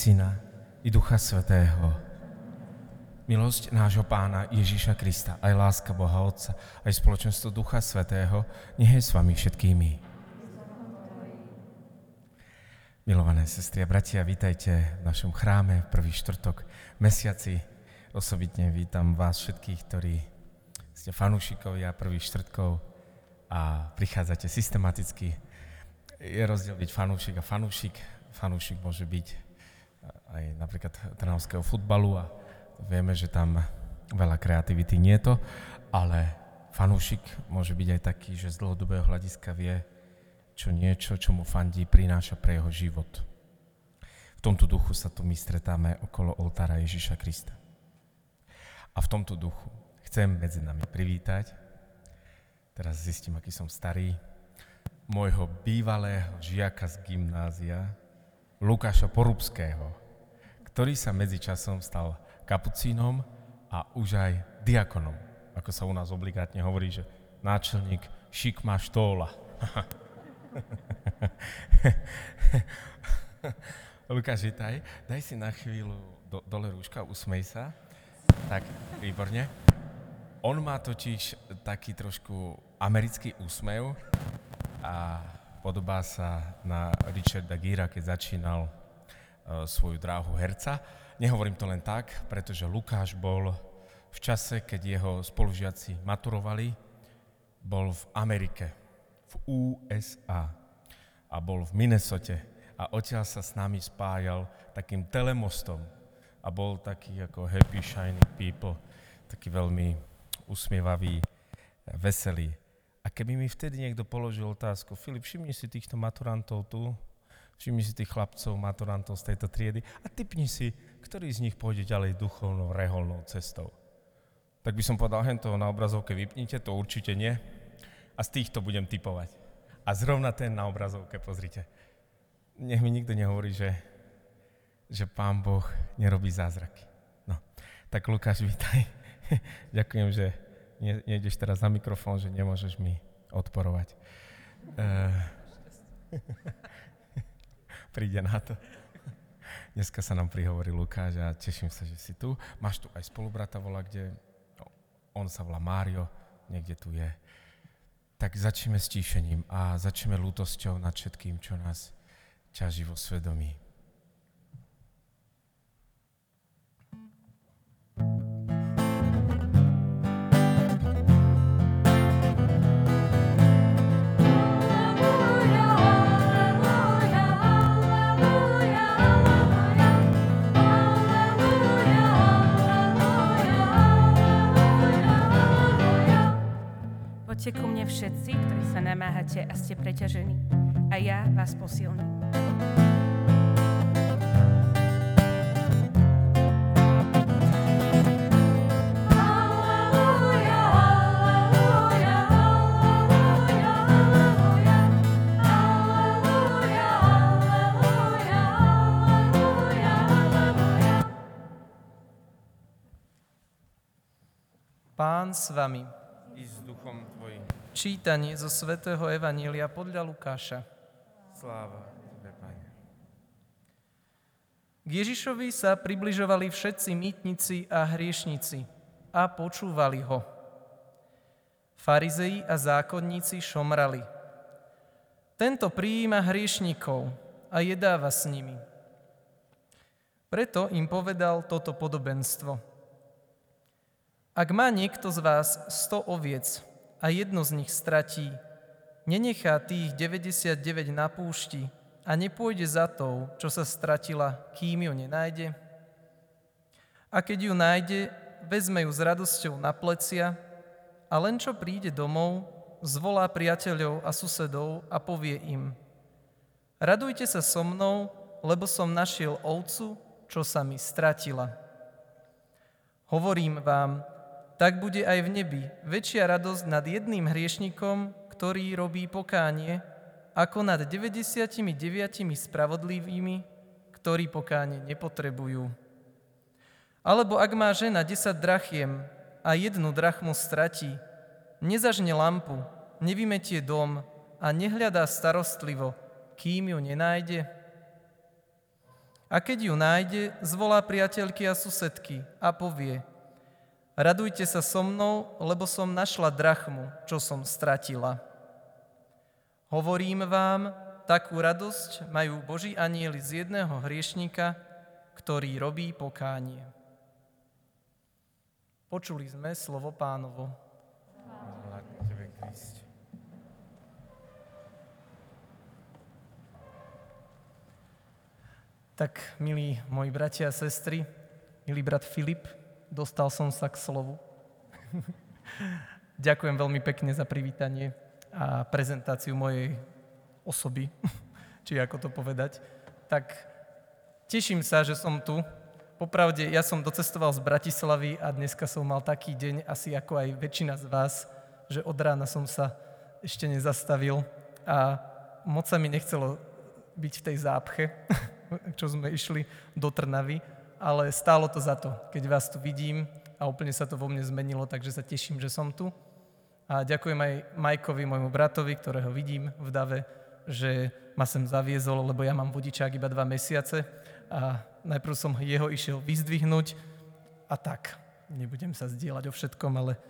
Syna i Ducha Svetého. Milosť nášho Pána Ježíša Krista, aj láska Boha Otca, aj spoločenstvo Ducha Svetého, nech je s vami všetkými. Milované sestry a bratia, vítajte v našom chráme v prvý štvrtok mesiaci. Osobitne vítam vás všetkých, ktorí ste fanúšikovia prvých štvrtkov a prichádzate systematicky. Je rozdiel byť fanúšik a fanúšik fanúšik môže byť aj napríklad trnavského futbalu a vieme, že tam veľa kreativity nie je to, ale fanúšik môže byť aj taký, že z dlhodobého hľadiska vie, čo niečo, čo mu fandí, prináša pre jeho život. V tomto duchu sa tu my stretáme okolo oltára Ježiša Krista. A v tomto duchu chcem medzi nami privítať, teraz zistím, aký som starý, môjho bývalého žiaka z gymnázia, Lukáša Porubského, ktorý sa medzičasom stal kapucínom a už aj diakonom. Ako sa u nás obligátne hovorí, že náčelník šikma štóla. Lukáš, vitaj. Daj si na chvíľu do, dole rúška, usmej sa. Tak, výborne. On má totiž taký trošku americký úsmev a Podobá sa na Richarda Gira, keď začínal uh, svoju dráhu herca. Nehovorím to len tak, pretože Lukáš bol v čase, keď jeho spolužiaci maturovali, bol v Amerike, v USA a bol v Minnesote a odtiaľ sa s nami spájal takým telemostom a bol taký ako happy, shiny people, taký veľmi usmievavý, veselý. A keby mi vtedy niekto položil otázku, Filip, všimni si týchto maturantov tu, všimni si tých chlapcov, maturantov z tejto triedy a typni si, ktorý z nich pôjde ďalej duchovnou, reholnou cestou. Tak by som povedal, hento na obrazovke vypnite, to určite nie. A z týchto budem typovať. A zrovna ten na obrazovke, pozrite. Nech mi nikto nehovorí, že, že Pán Boh nerobí zázraky. No, tak Lukáš, vítaj. Ďakujem, že ne, nejdeš teraz na mikrofón, že nemôžeš mi odporovať. Uh, príde na to. Dneska sa nám prihovorí Lukáš a teším sa, že si tu. Máš tu aj spolubrata volá, kde on sa volá Mário, niekde tu je. Tak začneme s tíšením a začneme lútosťou nad všetkým, čo nás ťaží vo svedomí. Poďte ku mne všetci, ktorí sa namáhate a ste preťažení, a ja vás posilním. Pán s vami i s duchom. Čítanie zo svätého Evanília podľa Lukáša. Sláva Tebe, Pane. K Ježišovi sa približovali všetci mýtnici a hriešnici a počúvali ho. Farizeji a zákonníci šomrali. Tento prijíma hriešnikov a jedáva s nimi. Preto im povedal toto podobenstvo – ak má niekto z vás 100 oviec a jedno z nich stratí, nenechá tých 99 na púšti a nepôjde za tou, čo sa stratila, kým ju nenájde? A keď ju nájde, vezme ju s radosťou na plecia a len čo príde domov, zvolá priateľov a susedov a povie im Radujte sa so mnou, lebo som našiel ovcu, čo sa mi stratila. Hovorím vám, tak bude aj v nebi väčšia radosť nad jedným hriešnikom, ktorý robí pokánie, ako nad 99 spravodlivými, ktorí pokánie nepotrebujú. Alebo ak má žena 10 drachiem a jednu drachmu stratí, nezažne lampu, nevymetie dom a nehľadá starostlivo, kým ju nenájde? A keď ju nájde, zvolá priateľky a susedky a povie Radujte sa so mnou, lebo som našla drachmu, čo som stratila. Hovorím vám, takú radosť majú Boží anieli z jedného hriešníka, ktorý robí pokánie. Počuli sme slovo pánovo. Tak, milí moji bratia a sestry, milý brat Filip, dostal som sa k slovu. Ďakujem veľmi pekne za privítanie a prezentáciu mojej osoby, či ako to povedať. Tak teším sa, že som tu. Popravde, ja som docestoval z Bratislavy a dneska som mal taký deň, asi ako aj väčšina z vás, že od rána som sa ešte nezastavil a moc sa mi nechcelo byť v tej zápche, čo sme išli do Trnavy, ale stálo to za to, keď vás tu vidím a úplne sa to vo mne zmenilo, takže sa teším, že som tu. A ďakujem aj Majkovi, môjmu bratovi, ktorého vidím v Dave, že ma sem zaviezol, lebo ja mám vodičák iba dva mesiace a najprv som jeho išiel vyzdvihnúť a tak. Nebudem sa zdieľať o všetkom, ale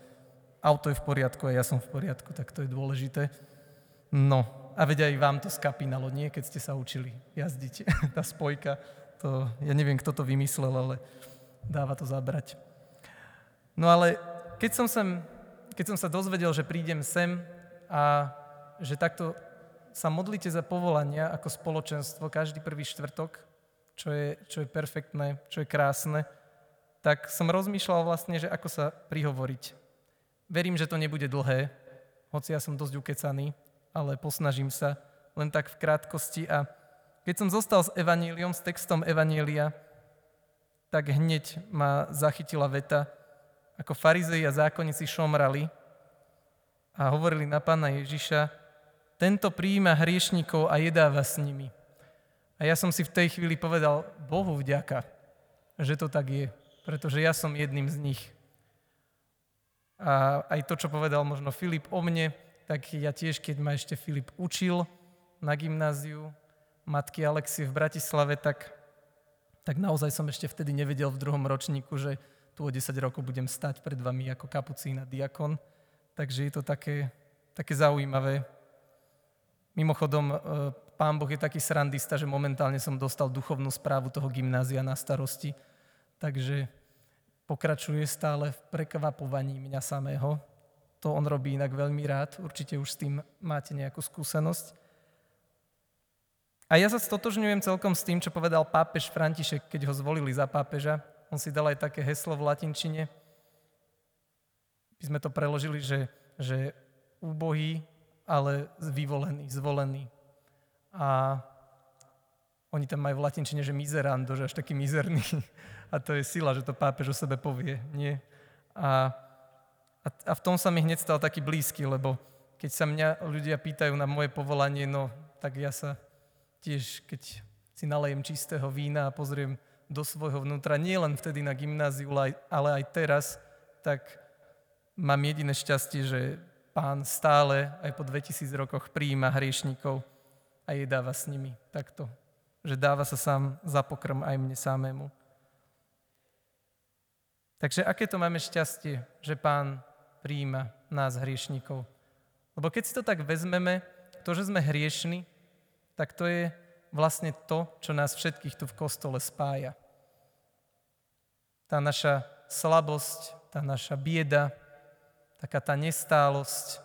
auto je v poriadku a ja som v poriadku, tak to je dôležité. No, a veď aj vám to skapínalo, nie? Keď ste sa učili jazdiť. Tá spojka, to, ja neviem, kto to vymyslel, ale dáva to zabrať. No ale keď som, sem, keď som sa dozvedel, že prídem sem a že takto sa modlíte za povolania ako spoločenstvo každý prvý štvrtok, čo je, čo je perfektné, čo je krásne, tak som rozmýšľal vlastne, že ako sa prihovoriť. Verím, že to nebude dlhé, hoci ja som dosť ukecaný, ale posnažím sa len tak v krátkosti. A keď som zostal s evaníliom, s textom evanília, tak hneď ma zachytila veta, ako farizei a zákonníci šomrali a hovorili na pána Ježiša, tento prijíma hriešnikov a jedáva s nimi. A ja som si v tej chvíli povedal, Bohu vďaka, že to tak je, pretože ja som jedným z nich. A aj to, čo povedal možno Filip o mne, tak ja tiež, keď ma ešte Filip učil na gymnáziu matky Alexie v Bratislave, tak, tak naozaj som ešte vtedy nevedel v druhom ročníku, že tu o 10 rokov budem stať pred vami ako kapucín a diakon. Takže je to také, také zaujímavé. Mimochodom, e, pán Boh je taký srandista, že momentálne som dostal duchovnú správu toho gymnázia na starosti. Takže pokračuje stále v prekvapovaní mňa samého, to on robí inak veľmi rád, určite už s tým máte nejakú skúsenosť. A ja sa stotožňujem celkom s tým, čo povedal pápež František, keď ho zvolili za pápeža. On si dal aj také heslo v latinčine. My sme to preložili, že, že úbohý, ale vyvolený, zvolený. A oni tam majú v latinčine, že mizerando, že až taký mizerný. A to je sila, že to pápež o sebe povie, nie? A a, a v tom sa mi hneď stal taký blízky, lebo keď sa mňa ľudia pýtajú na moje povolanie, no tak ja sa tiež, keď si nalejem čistého vína a pozriem do svojho vnútra, nie len vtedy na gymnáziu, ale aj teraz, tak mám jediné šťastie, že pán stále aj po 2000 rokoch prijíma hriešnikov a jedáva s nimi takto. Že dáva sa sám za pokrm aj mne samému. Takže aké to máme šťastie, že pán príjima nás hriešnikov. Lebo keď si to tak vezmeme, to, že sme hriešni, tak to je vlastne to, čo nás všetkých tu v kostole spája. Tá naša slabosť, tá naša bieda, taká tá nestálosť.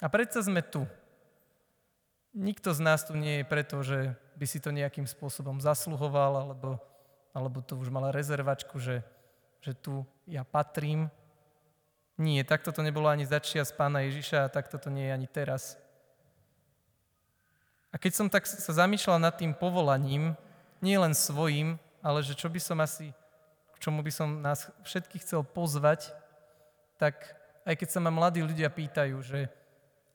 A predsa sme tu. Nikto z nás tu nie je preto, že by si to nejakým spôsobom zasluhoval, alebo, alebo to už mala rezervačku, že, že tu ja patrím, nie, takto to nebolo ani začia z pána Ježiša a takto to nie je ani teraz. A keď som tak sa zamýšľal nad tým povolaním, nie len svojim, ale že čo by som asi, k čomu by som nás všetkých chcel pozvať, tak aj keď sa ma mladí ľudia pýtajú, že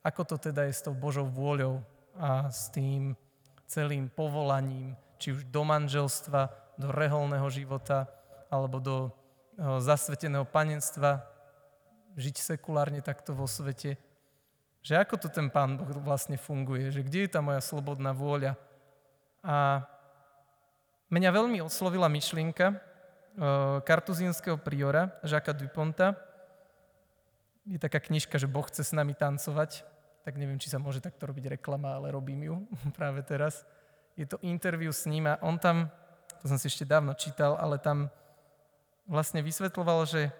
ako to teda je s tou Božou vôľou a s tým celým povolaním, či už do manželstva, do reholného života, alebo do zasveteného panenstva, žiť sekulárne takto vo svete, že ako to ten Pán Boh vlastne funguje, že kde je tá moja slobodná vôľa. A Mňa veľmi oslovila myšlienka uh, kartuzínskeho priora, Žaka Duponta. Je taká knižka, že Boh chce s nami tancovať. Tak neviem, či sa môže takto robiť reklama, ale robím ju práve teraz. Je to interview s ním a on tam, to som si ešte dávno čítal, ale tam vlastne vysvetloval, že,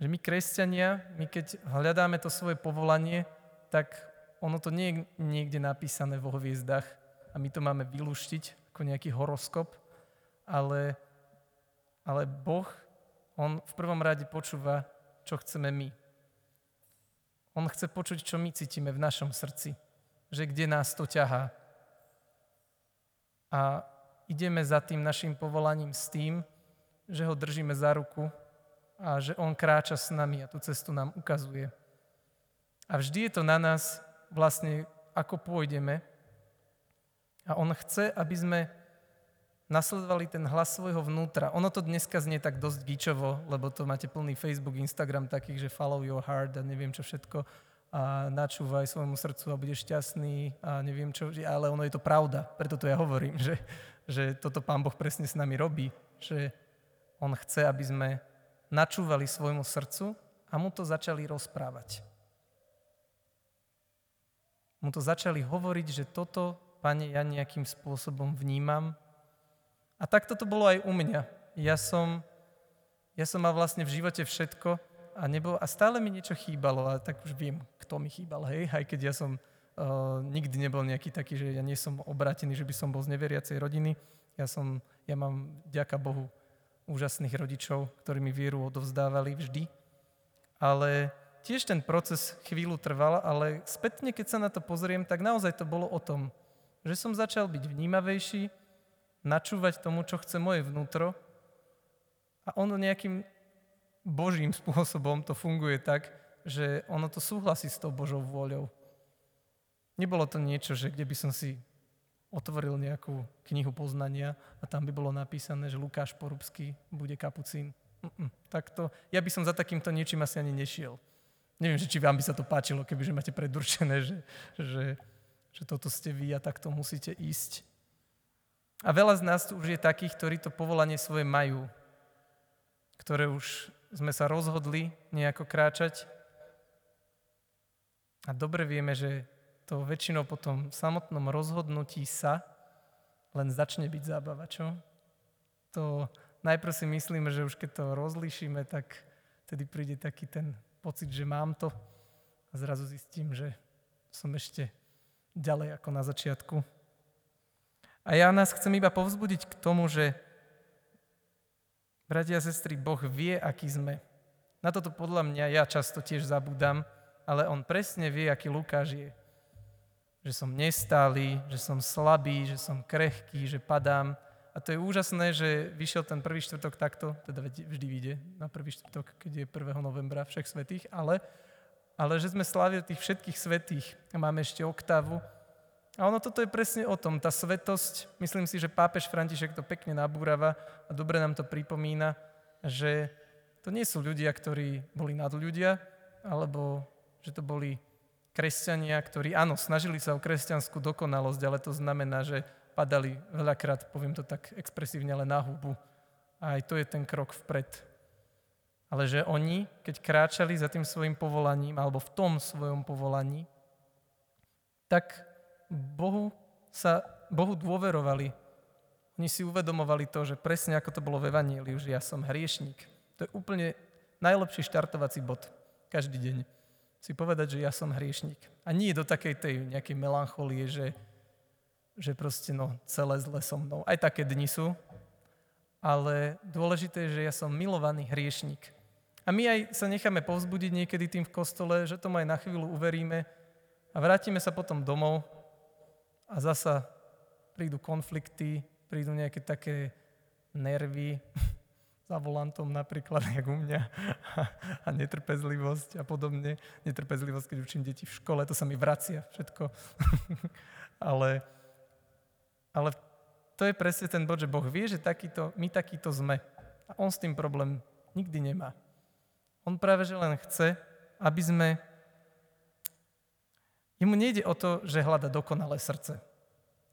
že my kresťania, my keď hľadáme to svoje povolanie, tak ono to nie je niekde napísané vo hviezdach a my to máme vylúštiť ako nejaký horoskop, ale, ale Boh, On v prvom rade počúva, čo chceme my. On chce počuť, čo my cítime v našom srdci, že kde nás to ťahá. A ideme za tým našim povolaním s tým, že ho držíme za ruku a že on kráča s nami a tú cestu nám ukazuje. A vždy je to na nás, vlastne ako pôjdeme. A on chce, aby sme nasledovali ten hlas svojho vnútra. Ono to dneska znie tak dosť gičovo, lebo to máte plný Facebook, Instagram takých, že follow your heart a neviem čo všetko a načúvaj svojmu srdcu a budeš šťastný a neviem čo, ale ono je to pravda. Preto to ja hovorím, že, že toto Pán Boh presne s nami robí, že On chce, aby sme načúvali svojmu srdcu a mu to začali rozprávať mu to začali hovoriť, že toto, pane, ja nejakým spôsobom vnímam. A takto to bolo aj u mňa. Ja som, ja som mal vlastne v živote všetko a, nebol, a stále mi niečo chýbalo a tak už viem, kto mi chýbal, hej, aj keď ja som uh, nikdy nebol nejaký taký, že ja nie som obrátený, že by som bol z neveriacej rodiny. Ja, som, ja mám, ďaká Bohu, úžasných rodičov, ktorí mi vieru odovzdávali vždy. Ale tiež ten proces chvíľu trval, ale spätne, keď sa na to pozriem, tak naozaj to bolo o tom, že som začal byť vnímavejší, načúvať tomu, čo chce moje vnútro a ono nejakým božím spôsobom to funguje tak, že ono to súhlasí s tou Božou vôľou. Nebolo to niečo, že kde by som si otvoril nejakú knihu poznania a tam by bolo napísané, že Lukáš Porubský bude kapucín. Mm-mm, tak to, ja by som za takýmto niečím asi ani nešiel. Neviem, či vám by sa to páčilo, kebyže máte predurčené, že, že, že toto ste vy a takto musíte ísť. A veľa z nás tu už je takých, ktorí to povolanie svoje majú, ktoré už sme sa rozhodli nejako kráčať. A dobre vieme, že to väčšinou po tom samotnom rozhodnutí sa len začne byť zábava, čo? To najprv si myslíme, že už keď to rozlíšime, tak tedy príde taký ten pocit, že mám to a zrazu zistím, že som ešte ďalej ako na začiatku. A ja nás chcem iba povzbudiť k tomu, že bratia a sestry, Boh vie, aký sme. Na toto podľa mňa ja často tiež zabudám, ale on presne vie, aký Lukáš je. Že som nestály, že som slabý, že som krehký, že padám, a to je úžasné, že vyšiel ten prvý štvrtok takto, teda vždy vyjde na prvý štvrtok, keď je 1. novembra všech svetých, ale, ale že sme slávili tých všetkých svetých a máme ešte oktávu. A ono toto je presne o tom, tá svetosť, myslím si, že pápež František to pekne nabúrava a dobre nám to pripomína, že to nie sú ľudia, ktorí boli nad ľudia, alebo že to boli kresťania, ktorí, áno, snažili sa o kresťanskú dokonalosť, ale to znamená, že padali veľakrát, poviem to tak expresívne, ale na hubu. A aj to je ten krok vpred. Ale že oni, keď kráčali za tým svojim povolaním, alebo v tom svojom povolaní, tak Bohu, sa, Bohu dôverovali. Oni si uvedomovali to, že presne ako to bolo v Evaníliu, že ja som hriešník. To je úplne najlepší štartovací bod každý deň. Si povedať, že ja som hriešník. A nie do takej tej nejakej melancholie, že že proste no, celé zle so mnou. Aj také dni sú, ale dôležité je, že ja som milovaný hriešnik. A my aj sa necháme povzbudiť niekedy tým v kostole, že tomu aj na chvíľu uveríme a vrátime sa potom domov a zasa prídu konflikty, prídu nejaké také nervy, za volantom napríklad, jak u mňa, a netrpezlivosť a podobne. Netrpezlivosť, keď učím deti v škole, to sa mi vracia všetko. Ale ale to je presne ten bod, že Boh vie, že takýto, my takýto sme. A on s tým problém nikdy nemá. On práve, že len chce, aby sme... Jemu nejde o to, že hľada dokonalé srdce.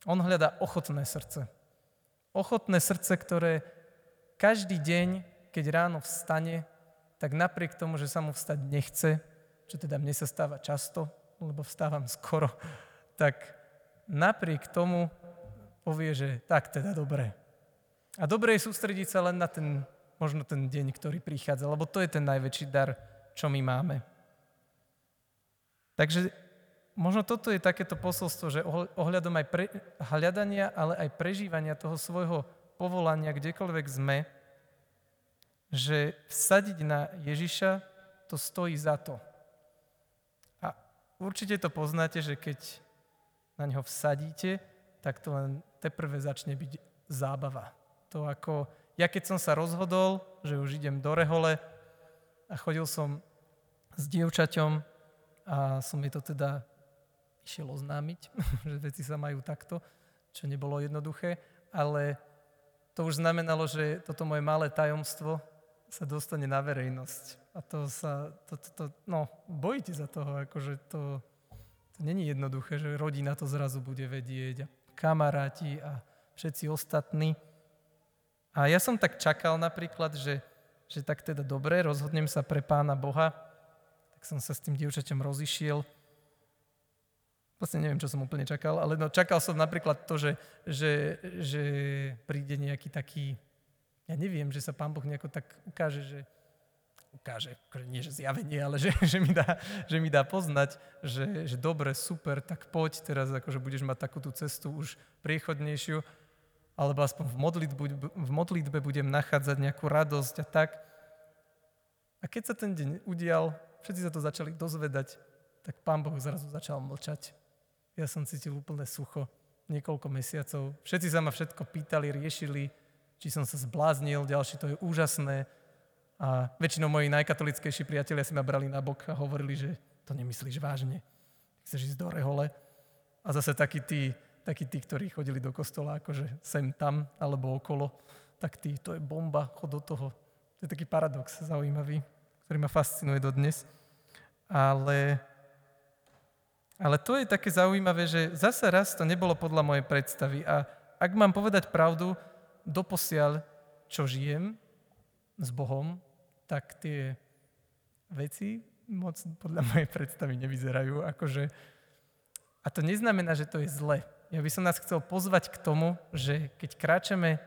On hľadá ochotné srdce. ochotné srdce, ktoré každý deň, keď ráno vstane, tak napriek tomu, že sa mu vstať nechce, čo teda mne sa stáva často, lebo vstávam skoro, tak napriek tomu povie, že tak teda dobre. A dobre je sústrediť sa len na ten, možno ten deň, ktorý prichádza, lebo to je ten najväčší dar, čo my máme. Takže možno toto je takéto posolstvo, že ohľadom aj pre, hľadania, ale aj prežívania toho svojho povolania, kdekoľvek sme, že vsadiť na Ježiša, to stojí za to. A určite to poznáte, že keď na neho vsadíte, tak to len teprve začne byť zábava. To ako, ja keď som sa rozhodol, že už idem do Rehole a chodil som s dievčaťom a som jej to teda išiel oznámiť, že veci sa majú takto, čo nebolo jednoduché, ale to už znamenalo, že toto moje malé tajomstvo sa dostane na verejnosť. A to sa, to, to, to, no, bojíte za toho, akože to, to není jednoduché, že rodina to zrazu bude vedieť a kamaráti a všetci ostatní. A ja som tak čakal napríklad, že, že tak teda dobre, rozhodnem sa pre pána Boha, tak som sa s tým dievčaťom rozišiel Vlastne neviem, čo som úplne čakal, ale no, čakal som napríklad to, že, že, že príde nejaký taký, ja neviem, že sa pán Boh nejako tak ukáže, že ukáže, akože nie že zjavenie, ale že, že, mi, dá, že mi dá poznať, že, že dobre, super, tak poď teraz, akože budeš mať takú tú cestu už priechodnejšiu, alebo aspoň v modlitbe, v modlitbe budem nachádzať nejakú radosť a tak. A keď sa ten deň udial, všetci sa to začali dozvedať, tak pán Boh zrazu začal mlčať. Ja som cítil úplne sucho niekoľko mesiacov. Všetci sa ma všetko pýtali, riešili, či som sa zbláznil, ďalší to je úžasné. A väčšinou moji najkatolickejší priatelia si ma brali na bok a hovorili, že to nemyslíš vážne. Chceš ísť do rehole? A zase takí tí, takí tí, ktorí chodili do kostola akože sem tam alebo okolo, tak tí, to je bomba, chod do toho. To je taký paradox zaujímavý, ktorý ma fascinuje dodnes. Ale ale to je také zaujímavé, že zase raz to nebolo podľa mojej predstavy. A ak mám povedať pravdu, doposiaľ, čo žijem s Bohom, tak tie veci moc podľa mojej predstavy nevyzerajú. Akože, a to neznamená, že to je zle. Ja by som nás chcel pozvať k tomu, že keď kráčame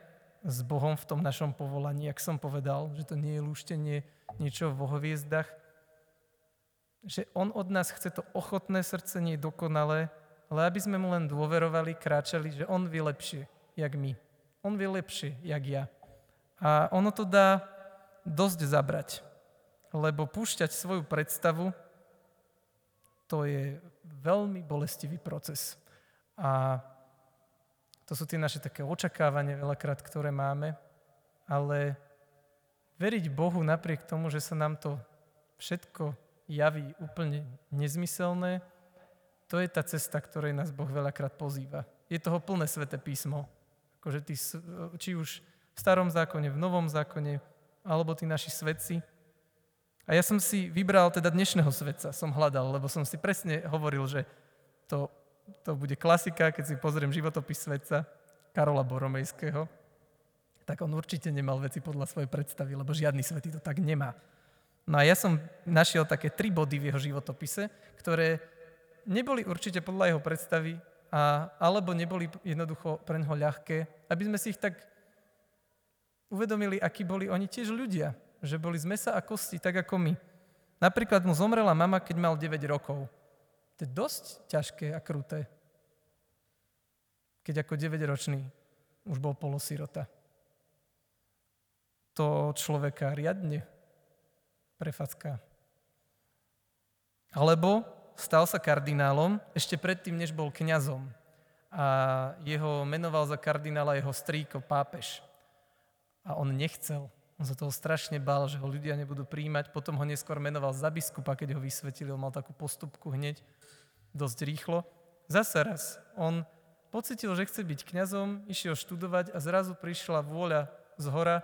s Bohom v tom našom povolaní, ak som povedal, že to nie je lúštenie niečo vo hviezdach, že on od nás chce to ochotné srdce, nie dokonalé, ale aby sme mu len dôverovali, kráčali, že on vie lepšie, jak my. On vie lepšie, jak ja. A ono to dá dosť zabrať, lebo púšťať svoju predstavu, to je veľmi bolestivý proces. A to sú tie naše také očakávania veľakrát, ktoré máme, ale veriť Bohu napriek tomu, že sa nám to všetko javí úplne nezmyselné, to je tá cesta, ktorej nás Boh veľakrát pozýva. Je toho plné sveté písmo. Akože tí, či už v starom zákone, v novom zákone, alebo tí naši svedci. A ja som si vybral teda dnešného svedca, som hľadal, lebo som si presne hovoril, že to, to bude klasika, keď si pozriem životopis svedca Karola Boromejského, tak on určite nemal veci podľa svojej predstavy, lebo žiadny svetý to tak nemá. No a ja som našiel také tri body v jeho životopise, ktoré neboli určite podľa jeho predstavy, a, alebo neboli jednoducho pre ňoho ľahké, aby sme si ich tak uvedomili, akí boli oni tiež ľudia, že boli z mesa a kosti, tak ako my. Napríklad mu zomrela mama, keď mal 9 rokov. To je dosť ťažké a kruté. Keď ako 9-ročný už bol polosirota. To človeka riadne prefacka. Alebo stal sa kardinálom ešte predtým, než bol kňazom. A jeho menoval za kardinála jeho strýko, pápež. A on nechcel. On sa toho strašne bál, že ho ľudia nebudú príjmať. Potom ho neskôr menoval za biskupa, keď ho vysvetlil. Mal takú postupku hneď, dosť rýchlo. Zase raz. On pocitil, že chce byť kňazom, išiel študovať a zrazu prišla vôľa z hora,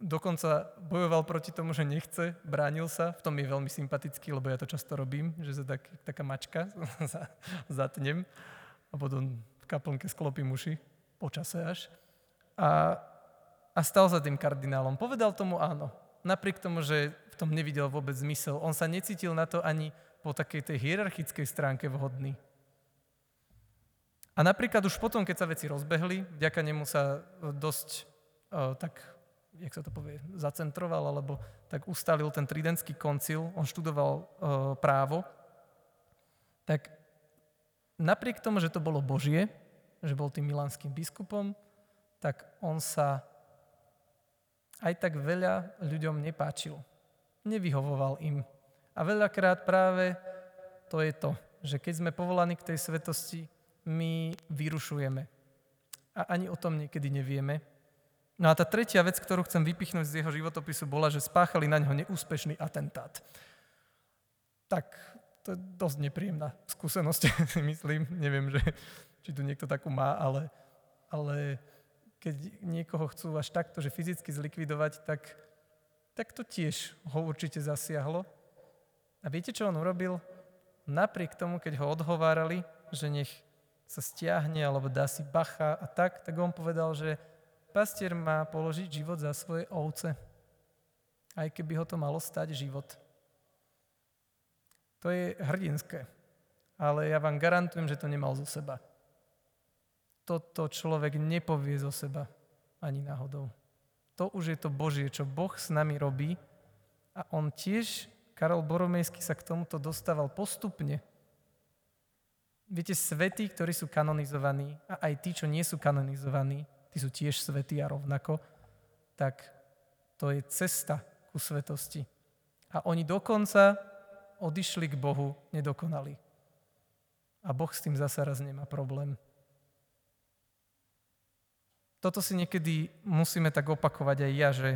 dokonca bojoval proti tomu, že nechce, bránil sa, v tom je veľmi sympatický, lebo ja to často robím, že sa tak, taká mačka zatnem a potom v kaplnke sklopím uši. počase až. A, a stal sa tým kardinálom. Povedal tomu áno. Napriek tomu, že v tom nevidel vôbec zmysel. On sa necítil na to ani po takej tej hierarchickej stránke vhodný. A napríklad už potom, keď sa veci rozbehli, vďaka nemu sa dosť o, tak, jak sa to povie, zacentroval, alebo tak ustalil ten tridentský koncil, on študoval o, právo, tak napriek tomu, že to bolo Božie, že bol tým milánskym biskupom, tak on sa aj tak veľa ľuďom nepáčil. Nevyhovoval im. A veľakrát práve to je to, že keď sme povolaní k tej svetosti, my vyrušujeme. A ani o tom niekedy nevieme. No a tá tretia vec, ktorú chcem vypichnúť z jeho životopisu, bola, že spáchali na ňo neúspešný atentát. Tak to je dosť nepríjemná skúsenosť, myslím. Neviem, že, či tu niekto takú má, ale, ale keď niekoho chcú až takto, že fyzicky zlikvidovať, tak, tak to tiež ho určite zasiahlo. A viete, čo on urobil? Napriek tomu, keď ho odhovárali, že nech sa stiahne alebo dá si bacha a tak, tak on povedal, že pastier má položiť život za svoje ovce. Aj keby ho to malo stať život. To je hrdinské. Ale ja vám garantujem, že to nemal zo seba. Toto človek nepovie zo seba ani náhodou. To už je to Božie, čo Boh s nami robí. A on tiež, Karol Boromejský sa k tomuto dostával postupne. Viete, svetí, ktorí sú kanonizovaní, a aj tí, čo nie sú kanonizovaní, tí sú tiež svetí a rovnako, tak to je cesta ku svetosti. A oni dokonca odišli k Bohu nedokonali. A Boh s tým zasa raz nemá problém. Toto si niekedy musíme tak opakovať aj ja, že,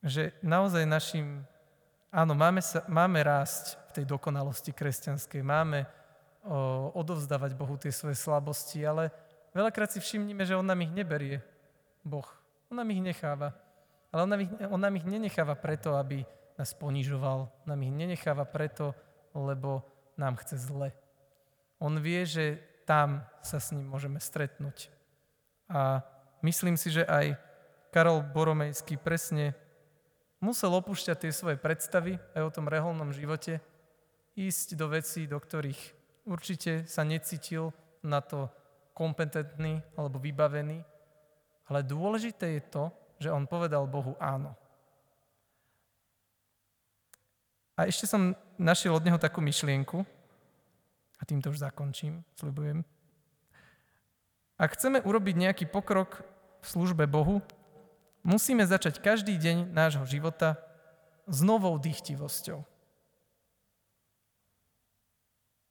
že naozaj našim Áno, máme, sa, máme rásť v tej dokonalosti kresťanskej, máme o, odovzdávať Bohu tie svoje slabosti, ale veľakrát si všimnime, že On nám ich neberie, Boh. On nám ich necháva. Ale on nám ich, on nám ich nenecháva preto, aby nás ponižoval. Nám ich nenecháva preto, lebo nám chce zle. On vie, že tam sa s ním môžeme stretnúť. A myslím si, že aj Karol Boromejský presne musel opúšťať tie svoje predstavy aj o tom reholnom živote, ísť do vecí, do ktorých určite sa necítil na to kompetentný alebo vybavený, ale dôležité je to, že on povedal Bohu áno. A ešte som našiel od neho takú myšlienku, a týmto už zakončím, sľubujem. Ak chceme urobiť nejaký pokrok v službe Bohu, musíme začať každý deň nášho života s novou dýchtivosťou.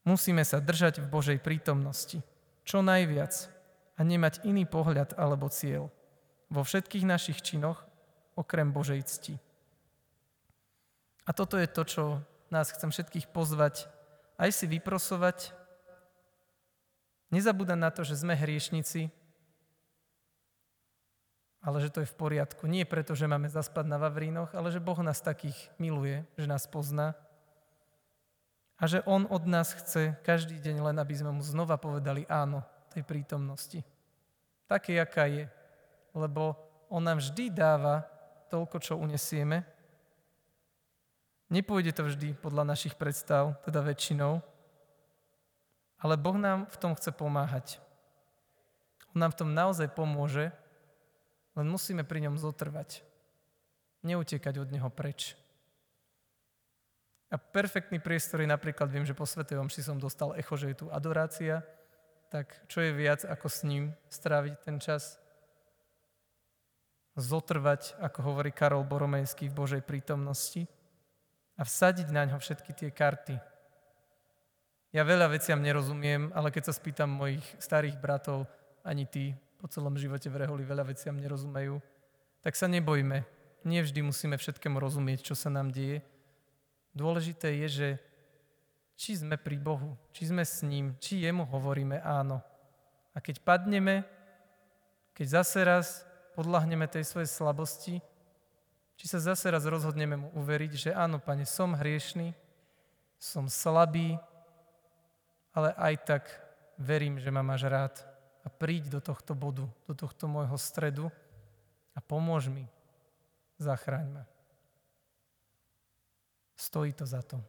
Musíme sa držať v Božej prítomnosti, čo najviac a nemať iný pohľad alebo cieľ vo všetkých našich činoch, okrem Božej cti. A toto je to, čo nás chcem všetkých pozvať, aj si vyprosovať. Nezabúdať na to, že sme hriešnici, ale že to je v poriadku. Nie preto, že máme zaspať na Vavrínoch, ale že Boh nás takých miluje, že nás pozná a že On od nás chce každý deň len, aby sme mu znova povedali áno tej prítomnosti. Také, aká je. Lebo On nám vždy dáva toľko, čo unesieme. Nepôjde to vždy podľa našich predstav, teda väčšinou, ale Boh nám v tom chce pomáhať. On nám v tom naozaj pomôže, len musíme pri ňom zotrvať. Neutekať od neho preč. A perfektný priestor je napríklad, viem, že po Svetej Omši som dostal echo, že je tu adorácia, tak čo je viac, ako s ním stráviť ten čas? Zotrvať, ako hovorí Karol Boromejský, v Božej prítomnosti a vsadiť na ňo všetky tie karty. Ja veľa veciam nerozumiem, ale keď sa spýtam mojich starých bratov, ani ty po celom živote v reholi veľa veciam nerozumejú, tak sa nebojme. Nevždy musíme všetkému rozumieť, čo sa nám deje. Dôležité je, že či sme pri Bohu, či sme s ním, či jemu hovoríme áno. A keď padneme, keď zase raz podľahneme tej svojej slabosti, či sa zase raz rozhodneme mu uveriť, že áno, pane, som hriešný, som slabý, ale aj tak verím, že ma máš rád a príď do tohto bodu, do tohto môjho stredu a pomôž mi, zachráň ma. Stojí to za to.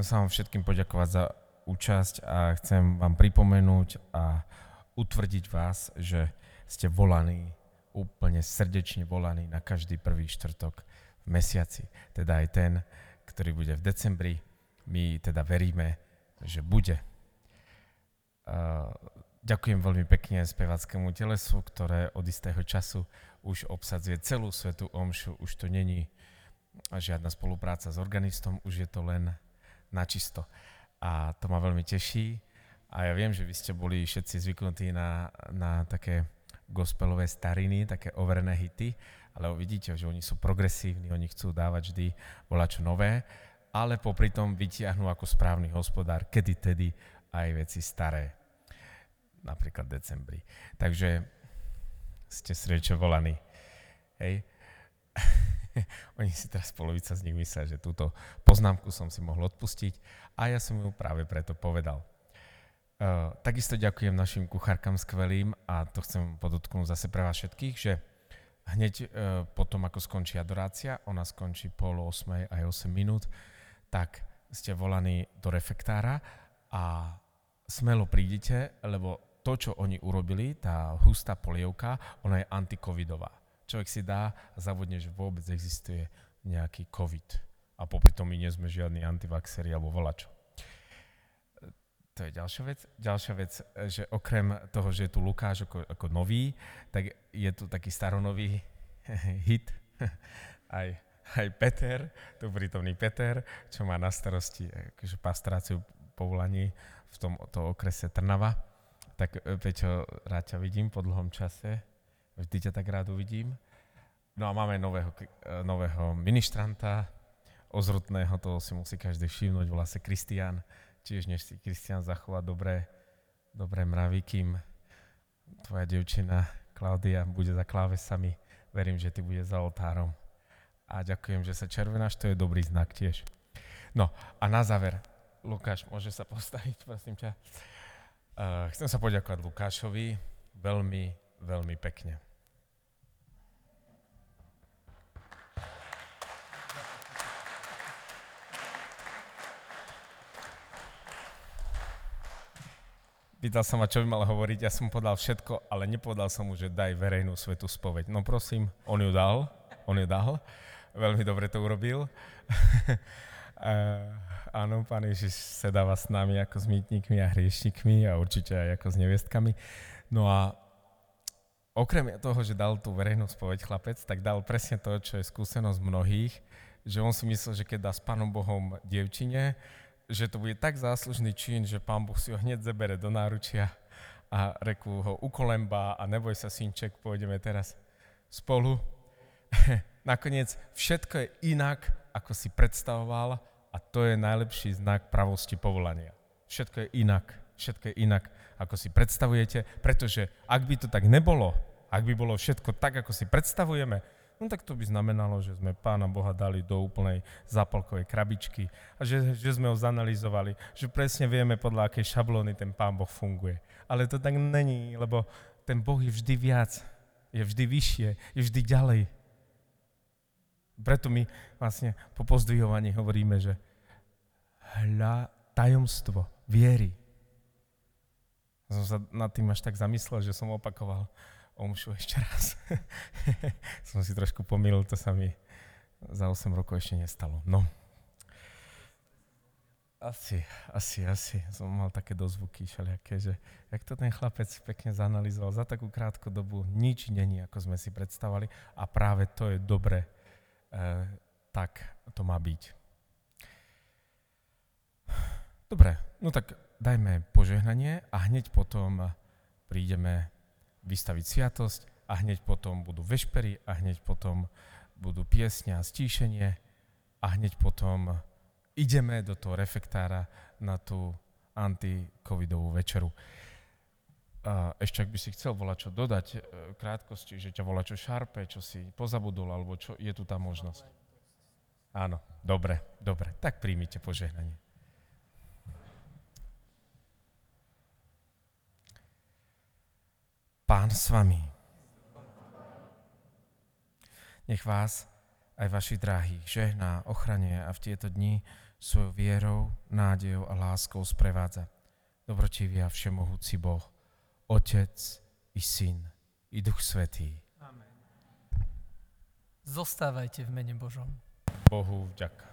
Chcem sa vám všetkým poďakovať za účasť a chcem vám pripomenúť a utvrdiť vás, že ste volaní, úplne srdečne volaní na každý prvý štvrtok v mesiaci. Teda aj ten, ktorý bude v decembri. My teda veríme, že bude. Ďakujem veľmi pekne spevackému telesu, ktoré od istého času už obsadzuje celú svetú omšu. Už to není žiadna spolupráca s organistom, už je to len načisto. A to ma veľmi teší. A ja viem, že vy ste boli všetci zvyknutí na, na také gospelové stariny, také overené hity, ale vidíte, že oni sú progresívni, oni chcú dávať vždy volačo nové, ale popri tom vytiahnu ako správny hospodár, kedy tedy aj veci staré, napríklad decembri. Takže ste srdečne volaní. Hej. Oni si teraz polovica z nich myslia, že túto poznámku som si mohol odpustiť a ja som ju práve preto povedal. Uh, takisto ďakujem našim kuchárkam skvelým a to chcem podotknúť zase pre vás všetkých, že hneď uh, potom, ako skončí adorácia, ona skončí pol 8 aj 8 minút, tak ste volaní do refektára a smelo prídite, lebo to, čo oni urobili, tá hustá polievka, ona je antikovidová človek si dá a zavodne, že vôbec existuje nejaký COVID. A popri tom my nie sme žiadni antivaxeri alebo volačo. To je ďalšia vec. Ďalšia vec, že okrem toho, že je tu Lukáš ako, ako nový, tak je tu taký staronový hit, aj, aj Peter, tu prítomný Peter, čo má na starosti akože pastráciu povolaní v tomto okrese Trnava. Tak Peťo, rád ťa vidím po dlhom čase. Vždy ťa tak rád uvidím. No a máme nového, eh, nového ministranta, ozrutného, toho si musí každý všimnúť, volá sa Kristian. Tiež než si Kristian zachová dobré, dobré mravy, kým tvoja devčina Klaudia bude za klávesami. Verím, že ty bude za oltárom. A ďakujem, že sa červenáš, to je dobrý znak tiež. No a na záver, Lukáš, môže sa postaviť, prosím ťa. Uh, chcem sa poďakovať Lukášovi veľmi, veľmi pekne. Pýtal sa ma, čo by mal hovoriť, ja som podal všetko, ale nepovedal som mu, že daj verejnú svetú spoveď. No prosím, on ju dal, on ju dal, veľmi dobre to urobil. uh, áno, pán Ježiš sedáva s nami ako s mýtnikmi a hriešnikmi a určite aj ako s neviestkami. No a okrem toho, že dal tú verejnú spoveď chlapec, tak dal presne to, čo je skúsenosť mnohých, že on si myslel, že keď dá s Pánom Bohom dievčine, že to bude tak záslužný čin, že pán Boh si ho hneď zebere do náručia a reku ho ukolemba a neboj sa, synček, pôjdeme teraz spolu. Nakoniec všetko je inak, ako si predstavoval a to je najlepší znak pravosti povolania. Všetko je inak, všetko je inak, ako si predstavujete, pretože ak by to tak nebolo, ak by bolo všetko tak, ako si predstavujeme, no tak to by znamenalo, že sme Pána Boha dali do úplnej zápalkovej krabičky a že, že sme ho zanalizovali, že presne vieme, podľa akej šablóny ten Pán Boh funguje. Ale to tak není, lebo ten Boh je vždy viac, je vždy vyššie, je vždy ďalej. Preto my vlastne po pozdvihovaní hovoríme, že hľa tajomstvo viery. Som sa nad tým až tak zamyslel, že som opakoval omšu ešte raz. som si trošku pomýlil, to sa mi za 8 rokov ešte nestalo. No. Asi, asi, asi. Som mal také dozvuky všelijaké, že jak to ten chlapec pekne zanalizoval za takú krátku dobu, nič není, ako sme si predstavali a práve to je dobre, e, tak to má byť. Dobre, no tak dajme požehnanie a hneď potom prídeme vystaviť sviatosť a hneď potom budú vešpery a hneď potom budú piesne a stíšenie a hneď potom ideme do toho refektára na tú antikovidovú večeru. A ešte ak by si chcel volať čo dodať e, krátkosti, že ťa volá čo šarpe, čo si pozabudol, alebo čo, je tu tá možnosť. Áno, dobre, dobre. Tak príjmite požehnanie. Pán s vami. Nech vás aj vaši drahých žehná, ochrane a v tieto dni svojou vierou, nádejou a láskou sprevádza. Dobrotivý a všemohúci Boh, Otec i Syn i Duch Svetý. Zostávajte v mene Božom. Bohu vďaka.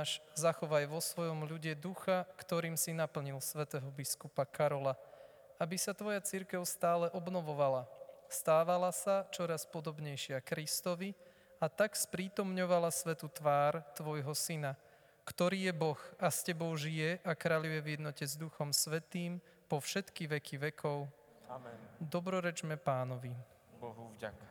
Náš, zachovaj vo svojom ľude ducha, ktorým si naplnil svätého biskupa Karola, aby sa Tvoja církev stále obnovovala, stávala sa čoraz podobnejšia Kristovi a tak sprítomňovala svetu tvár Tvojho Syna, ktorý je Boh a s Tebou žije a kráľuje v jednote s Duchom Svetým po všetky veky vekov. Amen. Dobrorečme pánovi. Bohu vďaka.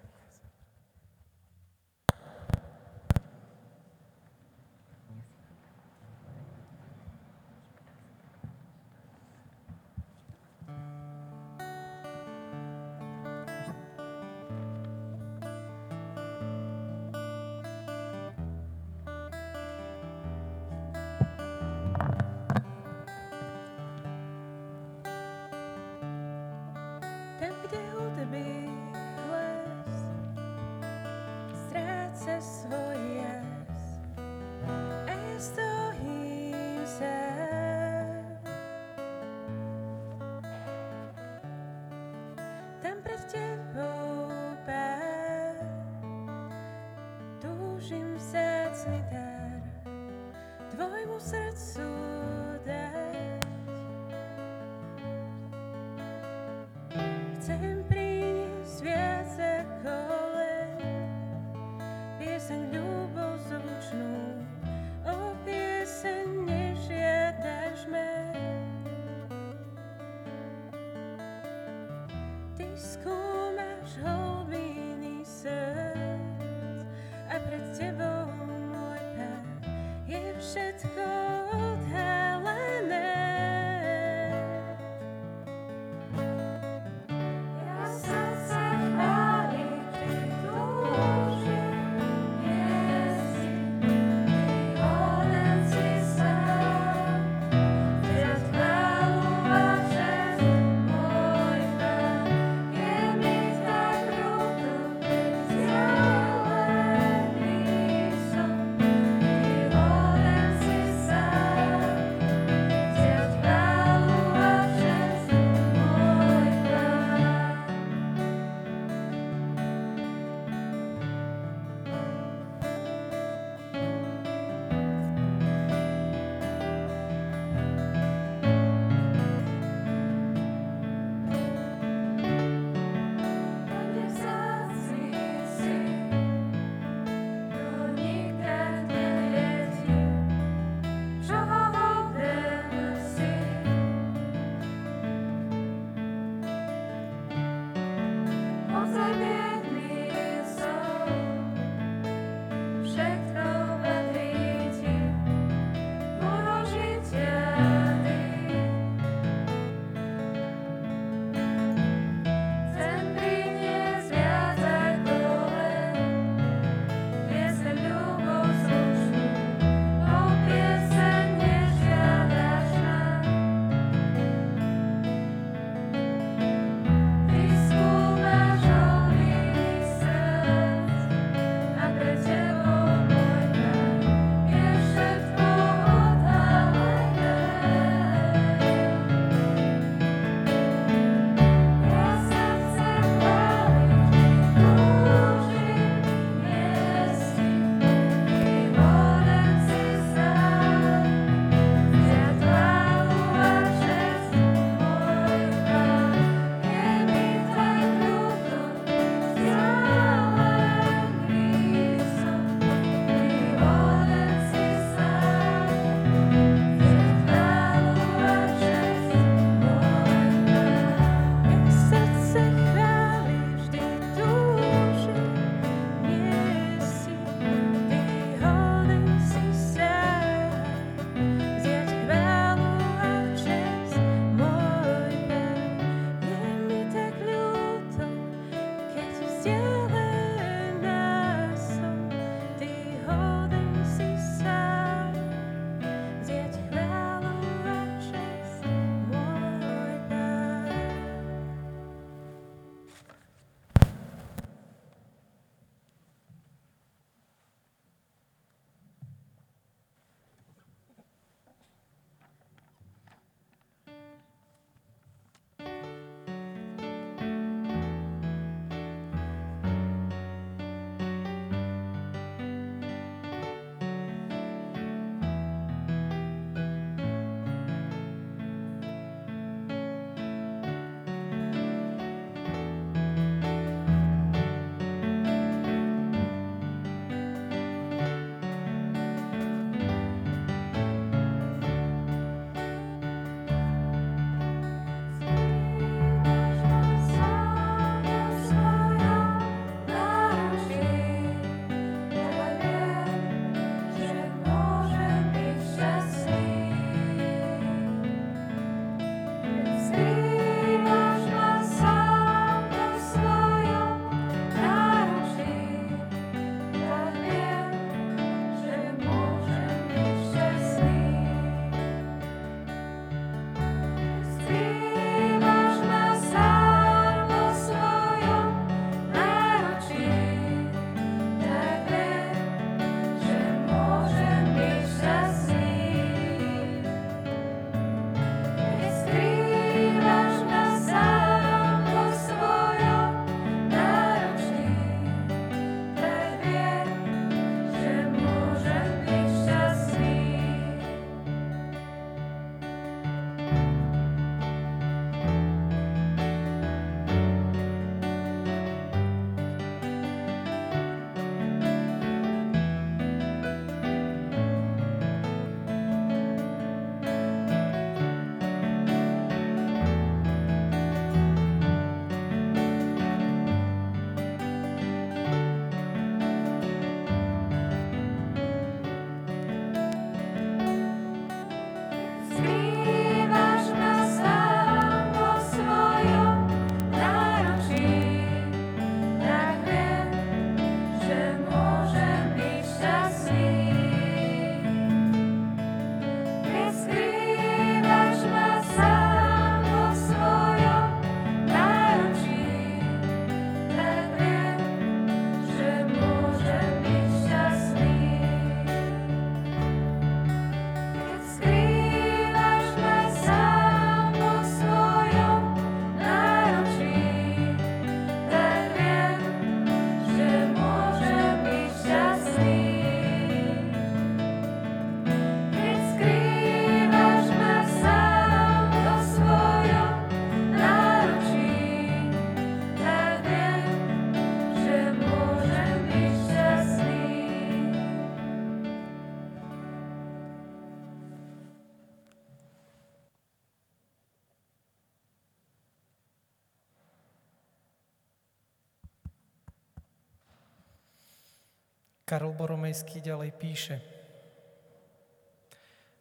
Karol Boromejský ďalej píše.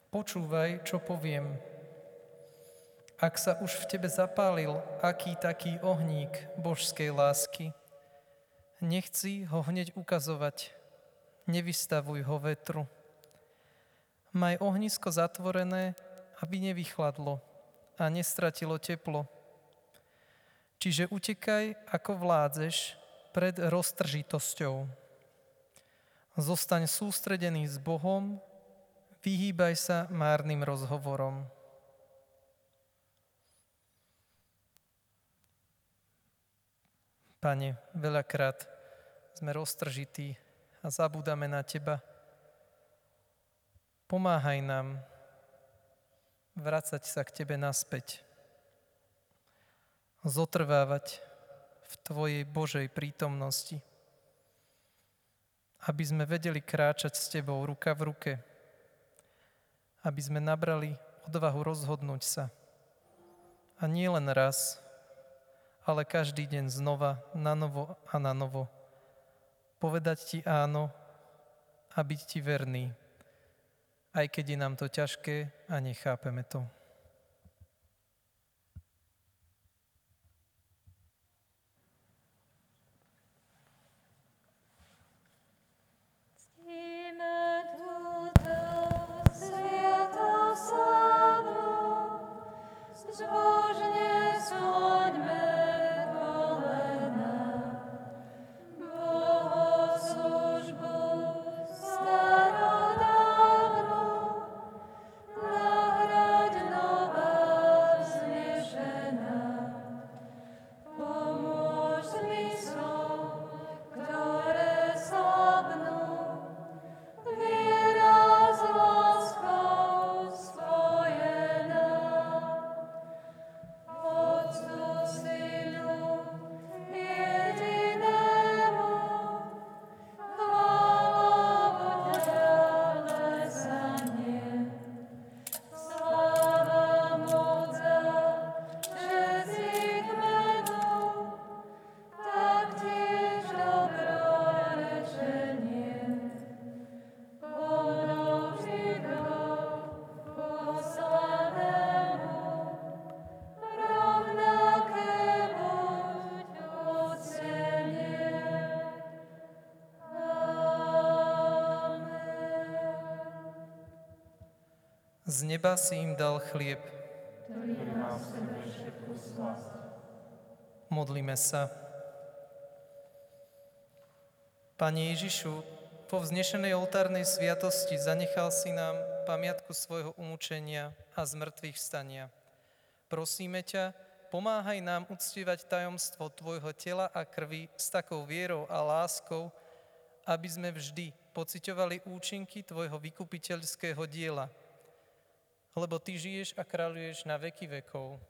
Počúvaj, čo poviem. Ak sa už v tebe zapálil aký taký ohník božskej lásky, nechci ho hneď ukazovať, nevystavuj ho vetru. Maj ohnisko zatvorené, aby nevychladlo a nestratilo teplo. Čiže utekaj, ako vládzeš, pred roztržitosťou. Zostaň sústredený s Bohom, vyhýbaj sa márnym rozhovorom. Pane, veľakrát sme roztržití a zabúdame na Teba. Pomáhaj nám vracať sa k Tebe naspäť. Zotrvávať v Tvojej Božej prítomnosti. Aby sme vedeli kráčať s Tebou ruka v ruke. Aby sme nabrali odvahu rozhodnúť sa. A nie len raz, ale každý deň znova, na novo a na novo. Povedať ti áno a byť ti verný, aj keď je nám to ťažké a nechápeme to. Z neba si im dal chlieb. Modlíme sa. Pane Ježišu, po vznešenej oltárnej sviatosti zanechal si nám pamiatku svojho umúčenia a zmrtvých vstania. Prosíme ťa, pomáhaj nám uctievať tajomstvo Tvojho tela a krvi s takou vierou a láskou, aby sme vždy pociťovali účinky Tvojho vykupiteľského diela – lebo Ty žiješ a kráľuješ na veky vekov.